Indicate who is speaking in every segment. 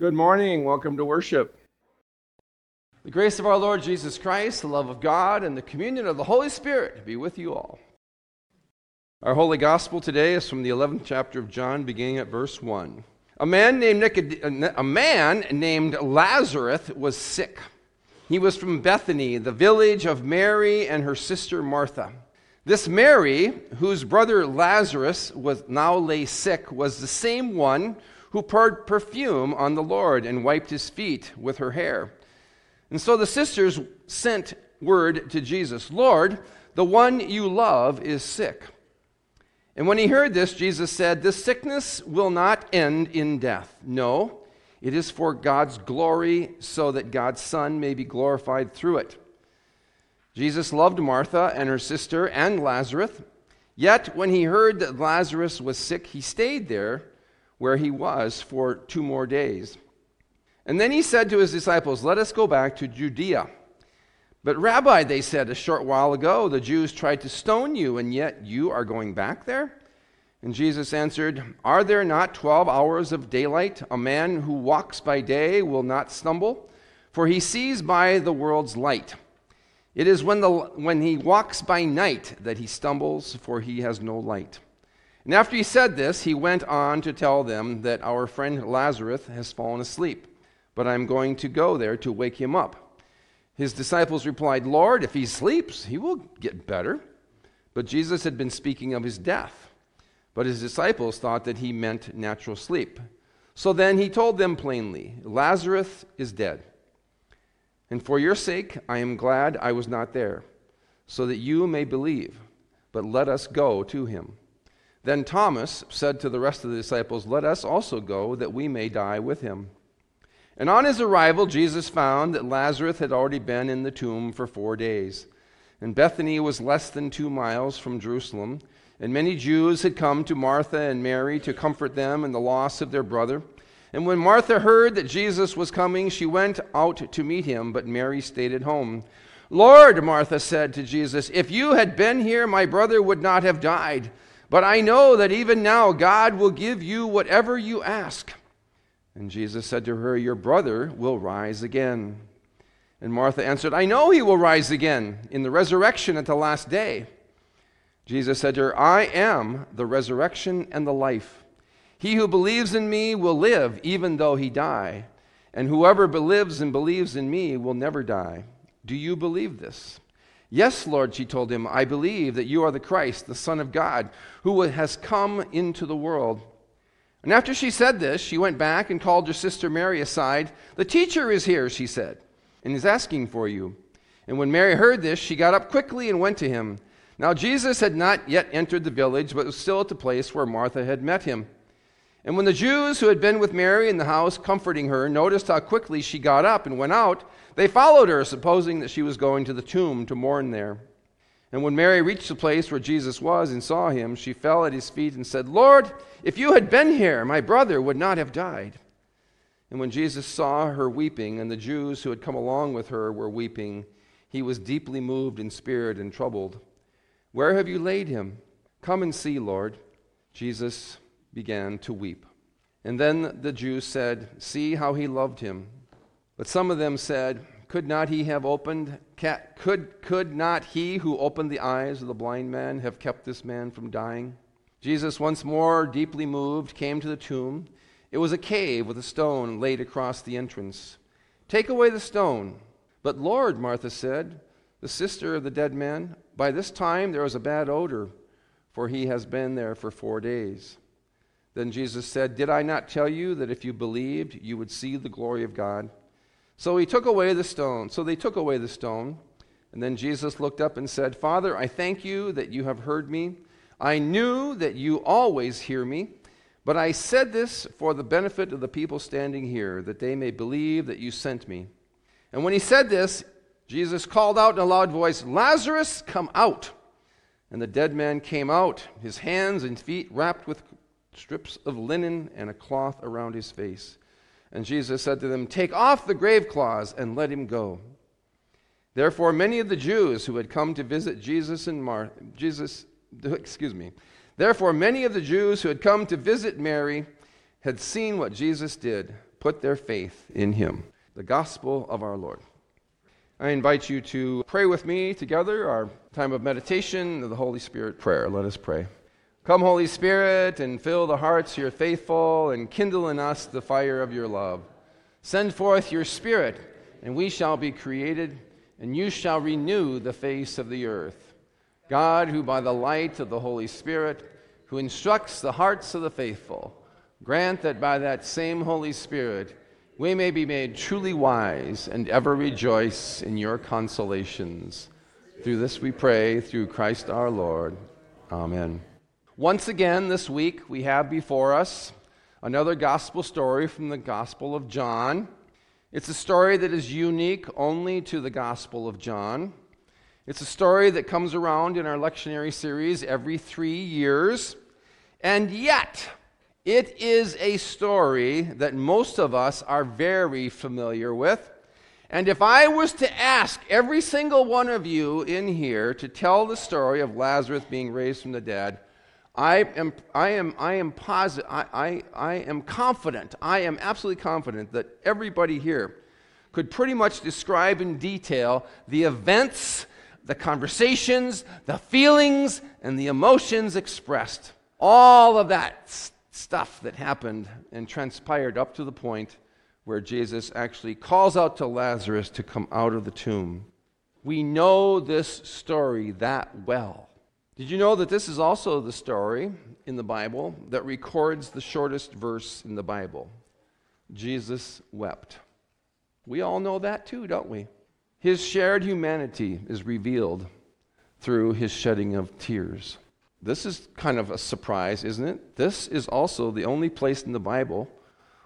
Speaker 1: Good morning. Welcome to worship. The grace of our Lord Jesus Christ, the love of God, and the communion of the Holy Spirit be with you all. Our holy gospel today is from the 11th chapter of John, beginning at verse 1. A man named, Nicod- uh, a man named Lazarus was sick. He was from Bethany, the village of Mary and her sister Martha. This Mary, whose brother Lazarus was now lay sick, was the same one who poured perfume on the Lord and wiped his feet with her hair. And so the sisters sent word to Jesus Lord, the one you love is sick. And when he heard this, Jesus said, This sickness will not end in death. No, it is for God's glory, so that God's Son may be glorified through it. Jesus loved Martha and her sister and Lazarus. Yet when he heard that Lazarus was sick, he stayed there where he was for two more days. And then he said to his disciples, Let us go back to Judea. But, Rabbi, they said, a short while ago, the Jews tried to stone you, and yet you are going back there? And Jesus answered, Are there not twelve hours of daylight? A man who walks by day will not stumble, for he sees by the world's light. It is when, the, when he walks by night that he stumbles, for he has no light. And after he said this, he went on to tell them that our friend Lazarus has fallen asleep, but I'm going to go there to wake him up. His disciples replied, Lord, if he sleeps, he will get better. But Jesus had been speaking of his death. But his disciples thought that he meant natural sleep. So then he told them plainly, Lazarus is dead. And for your sake, I am glad I was not there, so that you may believe. But let us go to him. Then Thomas said to the rest of the disciples, Let us also go, that we may die with him. And on his arrival, Jesus found that Lazarus had already been in the tomb for four days. And Bethany was less than two miles from Jerusalem. And many Jews had come to Martha and Mary to comfort them in the loss of their brother. And when Martha heard that Jesus was coming, she went out to meet him, but Mary stayed at home. Lord, Martha said to Jesus, if you had been here, my brother would not have died. But I know that even now God will give you whatever you ask. And Jesus said to her, Your brother will rise again. And Martha answered, I know he will rise again in the resurrection at the last day. Jesus said to her, I am the resurrection and the life. He who believes in me will live even though he die, and whoever believes and believes in me will never die. Do you believe this? Yes, Lord, she told him, I believe that you are the Christ, the Son of God, who has come into the world. And after she said this, she went back and called her sister Mary aside. The teacher is here, she said, and is asking for you. And when Mary heard this, she got up quickly and went to him. Now, Jesus had not yet entered the village, but was still at the place where Martha had met him. And when the Jews who had been with Mary in the house comforting her noticed how quickly she got up and went out, they followed her, supposing that she was going to the tomb to mourn there. And when Mary reached the place where Jesus was and saw him, she fell at his feet and said, Lord, if you had been here, my brother would not have died. And when Jesus saw her weeping, and the Jews who had come along with her were weeping, he was deeply moved in spirit and troubled. Where have you laid him? Come and see, Lord. Jesus began to weep. And then the Jews said, See how he loved him. But some of them said, Could not he have opened, could, could not he who opened the eyes of the blind man have kept this man from dying? Jesus, once more deeply moved, came to the tomb. It was a cave with a stone laid across the entrance. Take away the stone. But Lord, Martha said, the sister of the dead man, by this time there is a bad odor, for he has been there for four days. Then Jesus said, Did I not tell you that if you believed, you would see the glory of God? So he took away the stone. So they took away the stone. And then Jesus looked up and said, Father, I thank you that you have heard me. I knew that you always hear me, but I said this for the benefit of the people standing here, that they may believe that you sent me. And when he said this, Jesus called out in a loud voice, Lazarus, come out. And the dead man came out, his hands and feet wrapped with strips of linen and a cloth around his face. And Jesus said to them, Take off the grave clothes and let him go. Therefore, many of the Jews who had come to visit Jesus and Mar- Jesus, excuse me, therefore many of the Jews who had come to visit Mary had seen what Jesus did. put their faith in him. The gospel of our Lord. I invite you to pray with me together our time of meditation the Holy Spirit prayer. Let us pray. Come, Holy Spirit, and fill the hearts of your faithful, and kindle in us the fire of your love. Send forth your Spirit, and we shall be created, and you shall renew the face of the earth. God, who by the light of the Holy Spirit, who instructs the hearts of the faithful, grant that by that same Holy Spirit we may be made truly wise and ever rejoice in your consolations. Through this we pray, through Christ our Lord. Amen. Once again, this week we have before us another gospel story from the Gospel of John. It's a story that is unique only to the Gospel of John. It's a story that comes around in our lectionary series every three years. And yet, it is a story that most of us are very familiar with. And if I was to ask every single one of you in here to tell the story of Lazarus being raised from the dead, I am, I am, I am positive, I, I, I am confident, I am absolutely confident that everybody here could pretty much describe in detail the events, the conversations, the feelings, and the emotions expressed. All of that stuff that happened and transpired up to the point where Jesus actually calls out to Lazarus to come out of the tomb. We know this story that well. Did you know that this is also the story in the Bible that records the shortest verse in the Bible? Jesus wept. We all know that too, don't we? His shared humanity is revealed through his shedding of tears. This is kind of a surprise, isn't it? This is also the only place in the Bible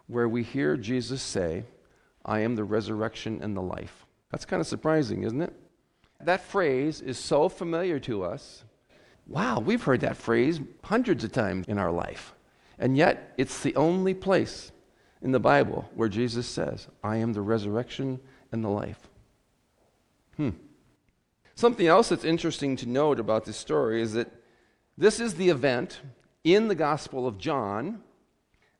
Speaker 1: where we hear Jesus say, I am the resurrection and the life. That's kind of surprising, isn't it? That phrase is so familiar to us Wow, we've heard that phrase hundreds of times in our life. And yet, it's the only place in the Bible where Jesus says, I am the resurrection and the life. Hmm. Something else that's interesting to note about this story is that this is the event in the Gospel of John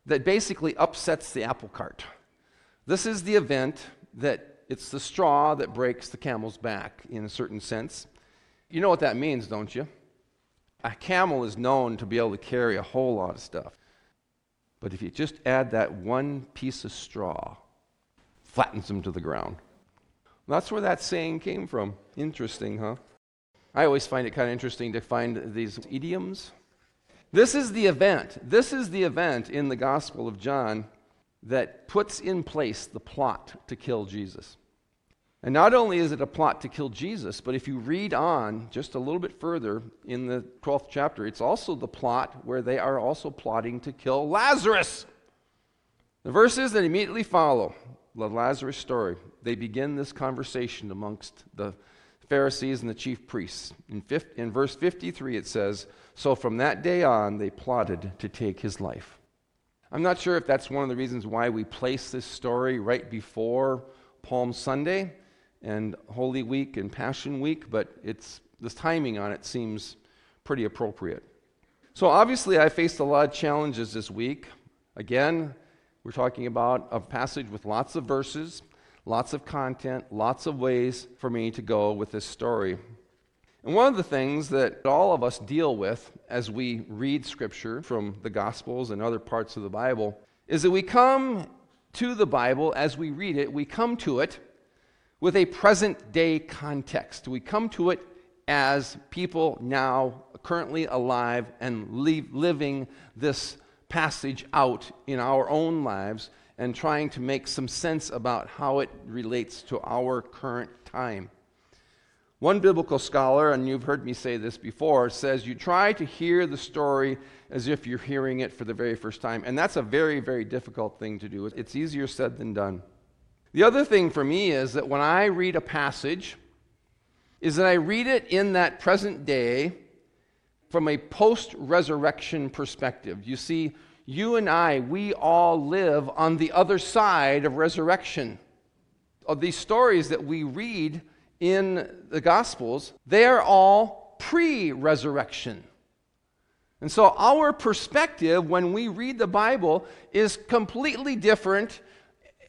Speaker 1: that basically upsets the apple cart. This is the event that it's the straw that breaks the camel's back in a certain sense. You know what that means, don't you? A camel is known to be able to carry a whole lot of stuff. But if you just add that one piece of straw, flattens them to the ground. That's where that saying came from. Interesting, huh? I always find it kind of interesting to find these idioms. This is the event. This is the event in the Gospel of John that puts in place the plot to kill Jesus. And not only is it a plot to kill Jesus, but if you read on just a little bit further in the 12th chapter, it's also the plot where they are also plotting to kill Lazarus. The verses that immediately follow the Lazarus story, they begin this conversation amongst the Pharisees and the chief priests. In, 50, in verse 53, it says, So from that day on, they plotted to take his life. I'm not sure if that's one of the reasons why we place this story right before Palm Sunday and Holy Week and Passion Week, but it's the timing on it seems pretty appropriate. So obviously, I faced a lot of challenges this week. Again, we're talking about a passage with lots of verses, lots of content, lots of ways for me to go with this story. And one of the things that all of us deal with as we read Scripture from the Gospels and other parts of the Bible is that we come to the Bible as we read it, we come to it with a present day context. We come to it as people now currently alive and living this passage out in our own lives and trying to make some sense about how it relates to our current time. One biblical scholar, and you've heard me say this before, says you try to hear the story as if you're hearing it for the very first time. And that's a very, very difficult thing to do. It's easier said than done. The other thing for me is that when I read a passage, is that I read it in that present day from a post resurrection perspective. You see, you and I, we all live on the other side of resurrection. Of these stories that we read in the Gospels, they are all pre resurrection. And so our perspective when we read the Bible is completely different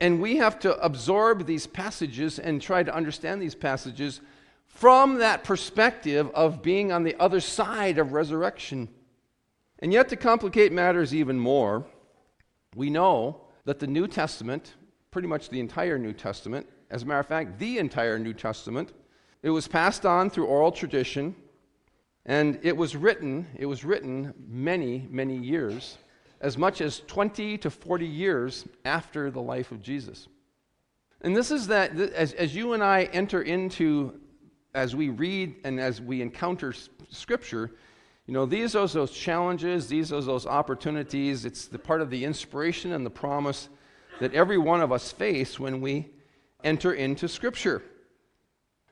Speaker 1: And we have to absorb these passages and try to understand these passages from that perspective of being on the other side of resurrection. And yet, to complicate matters even more, we know that the New Testament, pretty much the entire New Testament, as a matter of fact, the entire New Testament, it was passed on through oral tradition, and it was written, it was written many, many years, as much as 20 to 40 years after the life of Jesus. And this is that, as, as you and I enter into as we read and as we encounter Scripture, you know, these are those challenges, these are those opportunities. It's the part of the inspiration and the promise that every one of us face when we enter into Scripture.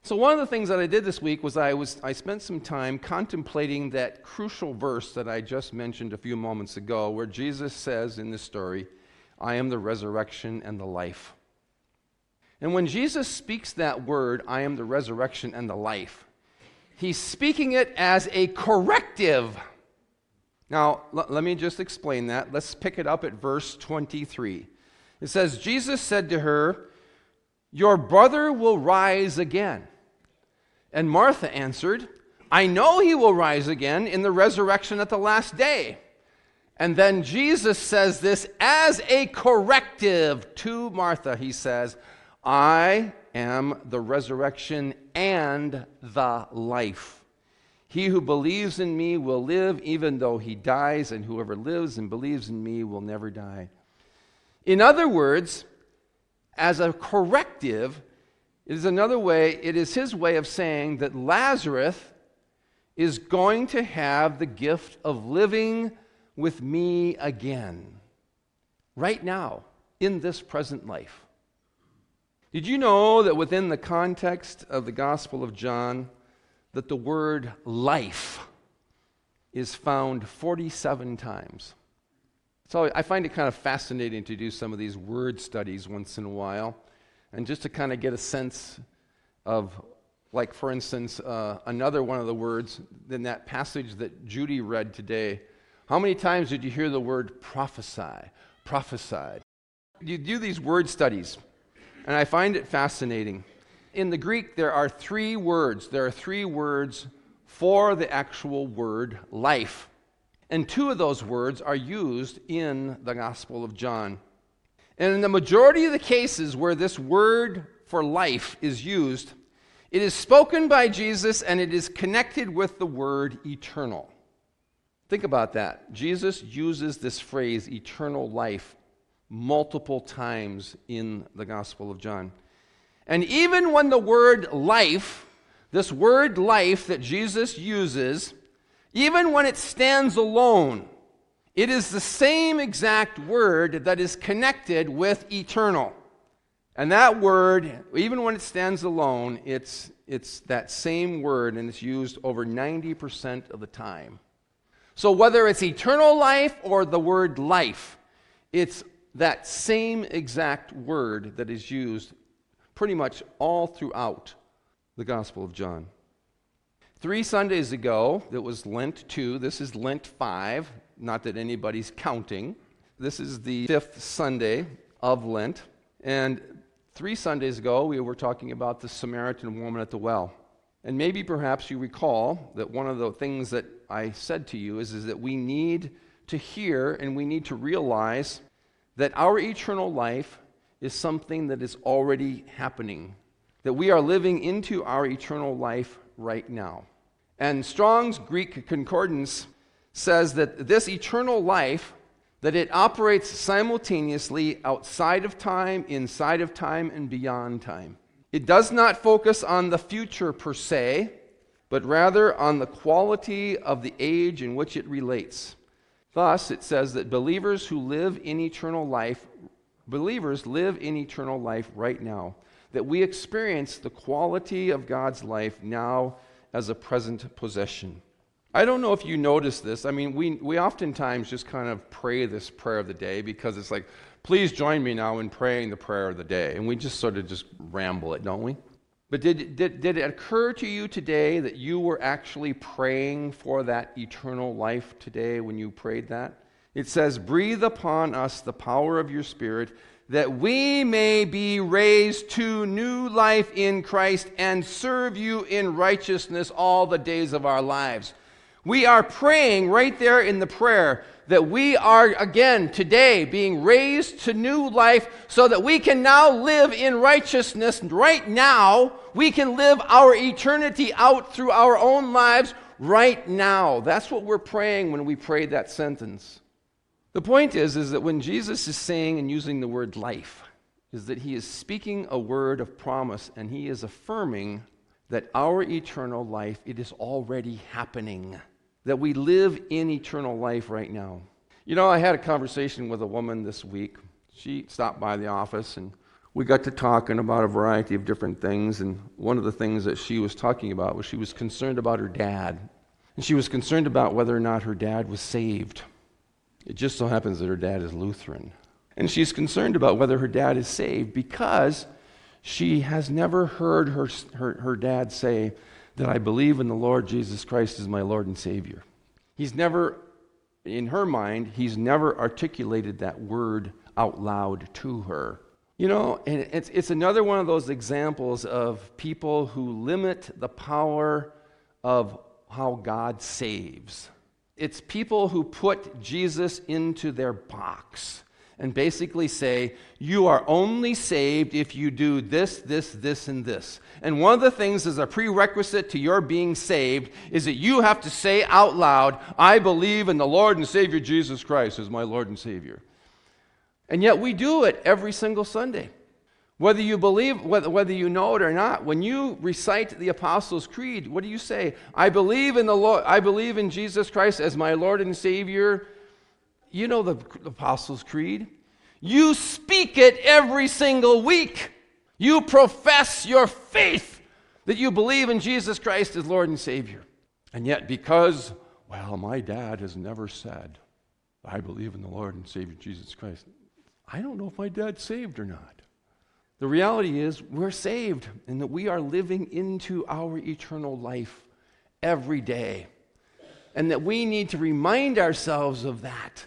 Speaker 1: So one of the things that I did this week was I was I spent some time contemplating that crucial verse that I just mentioned a few moments ago, where Jesus says in this story, "I am the resurrection and the life." And when Jesus speaks that word, I am the resurrection and the life, he's speaking it as a corrective. Now, l- let me just explain that. Let's pick it up at verse 23. It says, Jesus said to her, Your brother will rise again. And Martha answered, I know he will rise again in the resurrection at the last day. And then Jesus says this as a corrective to Martha. He says, I am the resurrection and the life. He who believes in me will live even though he dies, and whoever lives and believes in me will never die. In other words, as a corrective, it is another way, it is his way of saying that Lazarus is going to have the gift of living with me again, right now, in this present life. Did you know that within the context of the Gospel of John, that the word life is found 47 times? So I find it kind of fascinating to do some of these word studies once in a while, and just to kind of get a sense of, like, for instance, uh, another one of the words in that passage that Judy read today. How many times did you hear the word prophesy? Prophesied. You do these word studies and I find it fascinating. In the Greek, there are three words. There are three words for the actual word life. And two of those words are used in the Gospel of John. And in the majority of the cases where this word for life is used, it is spoken by Jesus and it is connected with the word eternal. Think about that. Jesus uses this phrase, eternal life, multiple times in the Gospel of John. And even when the word life, this word life that Jesus uses, even when it stands alone, it is the same exact word that is connected with eternal. And that word, even when it stands alone, it's, it's that same word and it's used over 90% of the time. So whether it's eternal life or the word life, it's that same exact word that is used pretty much all throughout the Gospel of John. Three Sundays ago, it was Lent 2. This is Lent 5. Not that anybody's counting. This is the fifth Sunday of Lent. And three Sundays ago, we were talking about the Samaritan woman at the well. And maybe perhaps you recall that one of the things that I said to you is, is that we need to hear and we need to realize that our eternal life is something that is already happening, that we are living into our eternal life right now. And Strong's Greek Concordance says that this eternal life that it operates simultaneously outside of time, inside of time, and beyond time. It does not focus on the future per se, but rather on the quality of the age in which it relates. Thus, it says that believers who live in eternal life, believers live in eternal life right now. That we experience the quality of God's life now as a present possession. I don't know if you notice this. I mean, we, we oftentimes just kind of pray this prayer of the day because it's like, please join me now in praying the prayer of the day. And we just sort of just ramble it, don't we? But did, did, did it occur to you today that you were actually praying for that eternal life today when you prayed that? It says, Breathe upon us the power of your Spirit, that we may be raised to new life in Christ and serve you in righteousness all the days of our lives. We are praying right there in the prayer that we are again today being raised to new life so that we can now live in righteousness right now. We can live our eternity out through our own lives right now. That's what we're praying when we pray that sentence. The point is, is that when Jesus is saying and using the word life, is that he is speaking a word of promise and he is affirming that our eternal life, it is already happening. That we live in eternal life right now. You know, I had a conversation with a woman this week. She stopped by the office and we got to talking about a variety of different things. And one of the things that she was talking about was she was concerned about her dad. And she was concerned about whether or not her dad was saved. It just so happens that her dad is Lutheran. And she's concerned about whether her dad is saved because she has never heard her, her, her dad say that I believe in the Lord Jesus Christ as my Lord and Savior. He's never, in her mind, he's never articulated that word out loud to her. You know, and it's, it's another one of those examples of people who limit the power of how God saves. It's people who put Jesus into their box and basically say, You are only saved if you do this, this, this, and this. And one of the things as a prerequisite to your being saved is that you have to say out loud, I believe in the Lord and Savior Jesus Christ as my Lord and Savior. And yet we do it every single Sunday. Whether you believe, whether, whether you know it or not, when you recite the Apostles' Creed, what do you say? I believe in the Lord, I believe in Jesus Christ as my Lord and Savior. You know the Apostles' Creed. You speak it every single week. You profess your faith that you believe in Jesus Christ as Lord and Savior. And yet, because, well, my dad has never said, I believe in the Lord and Savior Jesus Christ, I don't know if my dad's saved or not. The reality is, we're saved and that we are living into our eternal life every day. And that we need to remind ourselves of that.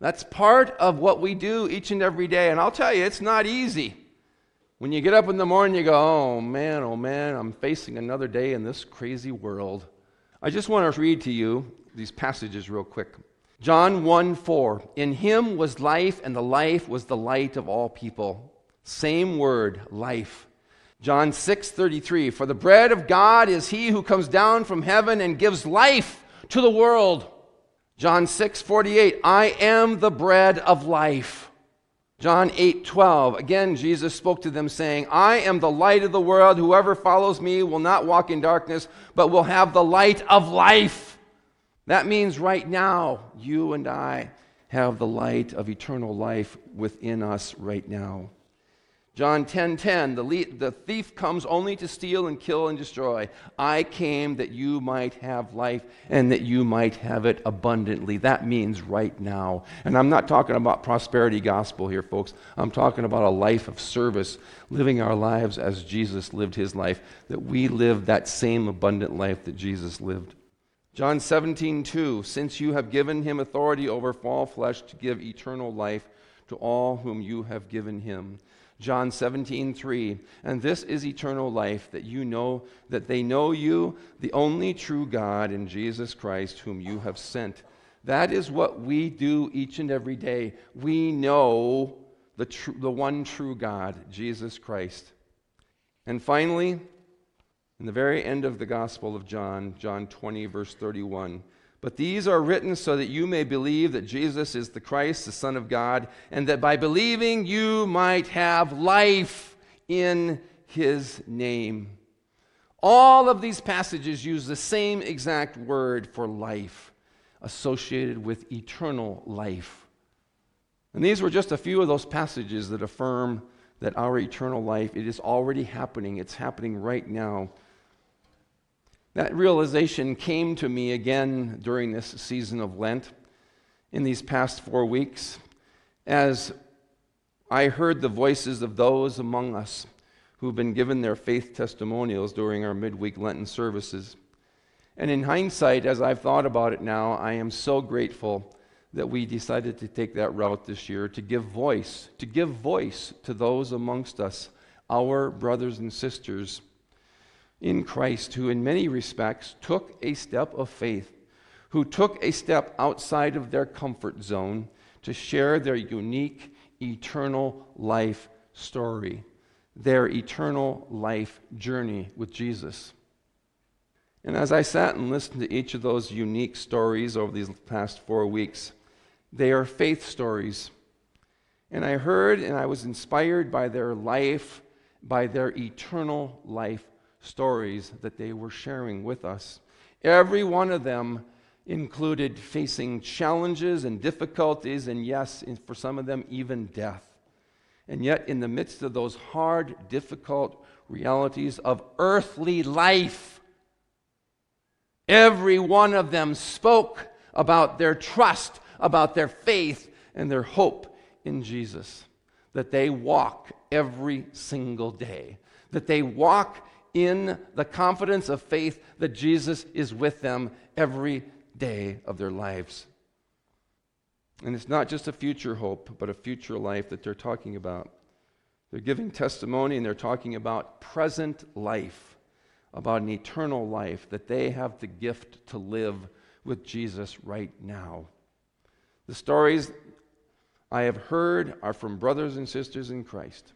Speaker 1: That's part of what we do each and every day. And I'll tell you, it's not easy. When you get up in the morning, you go, oh man, oh man, I'm facing another day in this crazy world. I just want to read to you these passages real quick. John 1 4. In him was life, and the life was the light of all people. Same word, life. John 6 33. For the bread of God is he who comes down from heaven and gives life to the world. John 6 48. I am the bread of life. John 8 12. Again, Jesus spoke to them, saying, I am the light of the world. Whoever follows me will not walk in darkness, but will have the light of life. That means right now, you and I have the light of eternal life within us right now. John 10:10 10, 10, the, the thief comes only to steal and kill and destroy. I came that you might have life and that you might have it abundantly. That means right now. And I'm not talking about prosperity gospel here folks. I'm talking about a life of service, living our lives as Jesus lived his life, that we live that same abundant life that Jesus lived. John 17:2 Since you have given him authority over all flesh to give eternal life to all whom you have given him. John 17, 3. And this is eternal life, that you know, that they know you, the only true God, in Jesus Christ, whom you have sent. That is what we do each and every day. We know the, tr- the one true God, Jesus Christ. And finally, in the very end of the Gospel of John, John 20, verse 31, but these are written so that you may believe that Jesus is the Christ, the Son of God, and that by believing you might have life in his name. All of these passages use the same exact word for life, associated with eternal life. And these were just a few of those passages that affirm that our eternal life it is already happening. It's happening right now that realization came to me again during this season of Lent in these past four weeks as I heard the voices of those among us who've been given their faith testimonials during our midweek Lenten services. And in hindsight, as I've thought about it now, I am so grateful that we decided to take that route this year to give voice, to give voice to those amongst us, our brothers and sisters in Christ, who in many respects took a step of faith, who took a step outside of their comfort zone to share their unique eternal life story, their eternal life journey with Jesus. And as I sat and listened to each of those unique stories over these past four weeks, they are faith stories. And I heard and I was inspired by their life, by their eternal life stories that they were sharing with us. Every one of them included facing challenges and difficulties, and yes, for some of them, even death. And yet, in the midst of those hard, difficult realities of earthly life, every one of them spoke about their trust about their faith and their hope in Jesus. That they walk every single day. That they walk in the confidence of faith that Jesus is with them every day of their lives. And it's not just a future hope, but a future life that they're talking about. They're giving testimony and they're talking about present life, about an eternal life that they have the gift to live with Jesus right now. The stories I have heard are from brothers and sisters in Christ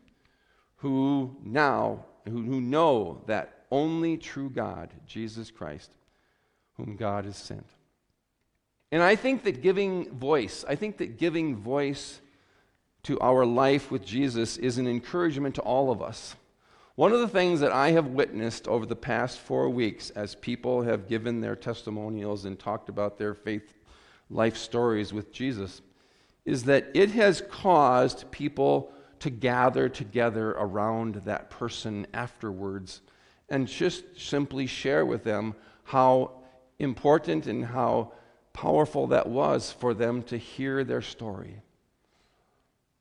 Speaker 1: who now who, who know that only true God, Jesus Christ, whom God has sent. And I think that giving voice, I think that giving voice to our life with Jesus is an encouragement to all of us. One of the things that I have witnessed over the past four weeks as people have given their testimonials and talked about their faith life stories with Jesus is that it has caused people to gather together around that person afterwards and just simply share with them how important and how powerful that was for them to hear their story.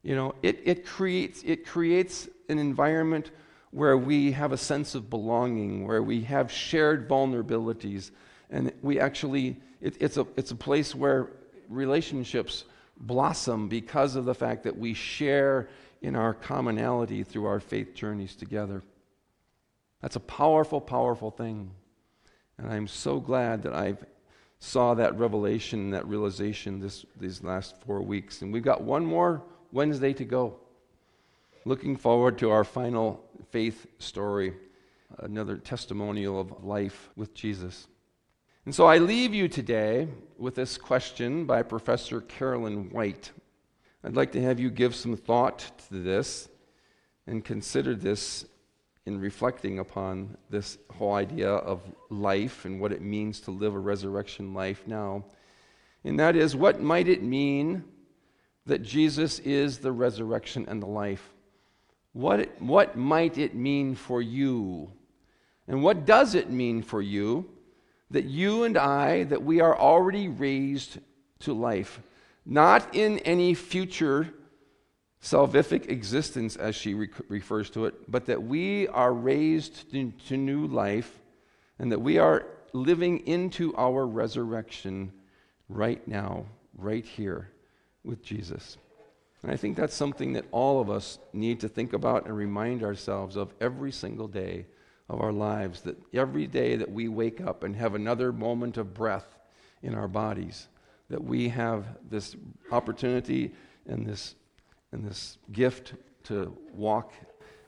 Speaker 1: You know, it, it, creates, it creates an environment where we have a sense of belonging, where we have shared vulnerabilities, and we actually it, it's, a, it's a place where relationships blossom because of the fact that we share in our commonality through our faith journeys together. That's a powerful, powerful thing. And I'm so glad that I saw that revelation, that realization this, these last four weeks. And we've got one more Wednesday to go. Looking forward to our final faith story, another testimonial of life with Jesus. And so I leave you today with this question by Professor Carolyn White. I'd like to have you give some thought to this and consider this in reflecting upon this whole idea of life and what it means to live a resurrection life now. And that is, what might it mean that Jesus is the resurrection and the life? What, what might it mean for you? And what does it mean for you? that you and I, that we are already raised to life, not in any future salvific existence, as she re- refers to it, but that we are raised to, to new life and that we are living into our resurrection right now, right here with Jesus. And I think that's something that all of us need to think about and remind ourselves of every single day of our lives that every day that we wake up and have another moment of breath in our bodies, that we have this opportunity and this, and this gift to walk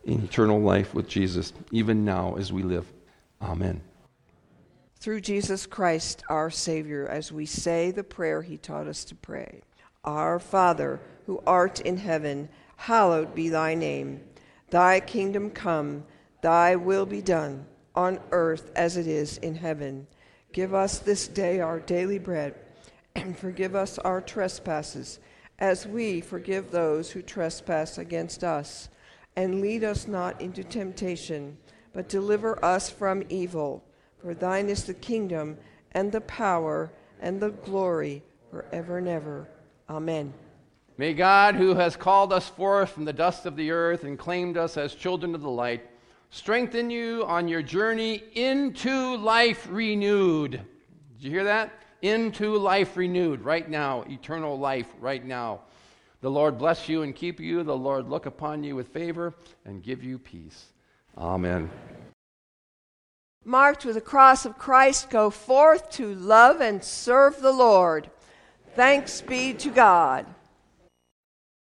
Speaker 1: in eternal life with Jesus, even now as we live. Amen.
Speaker 2: Through Jesus Christ, our Savior, as we say the prayer he taught us to pray Our Father, who art in heaven, hallowed be thy name. Thy kingdom come. Thy will be done on earth as it is in heaven. Give us this day our daily bread, and forgive us our trespasses, as we forgive those who trespass against us. And lead us not into temptation, but deliver us from evil. For thine is the kingdom, and the power, and the glory, forever and ever. Amen.
Speaker 1: May God, who has called us forth from the dust of the earth and claimed us as children of the light, strengthen you on your journey into life renewed. Did you hear that? Into life renewed right now, eternal life right now. The Lord bless you and keep you. The Lord look upon you with favor and give you peace. Amen.
Speaker 2: Marked with the cross of Christ, go forth to love and serve the Lord. Thanks be to God.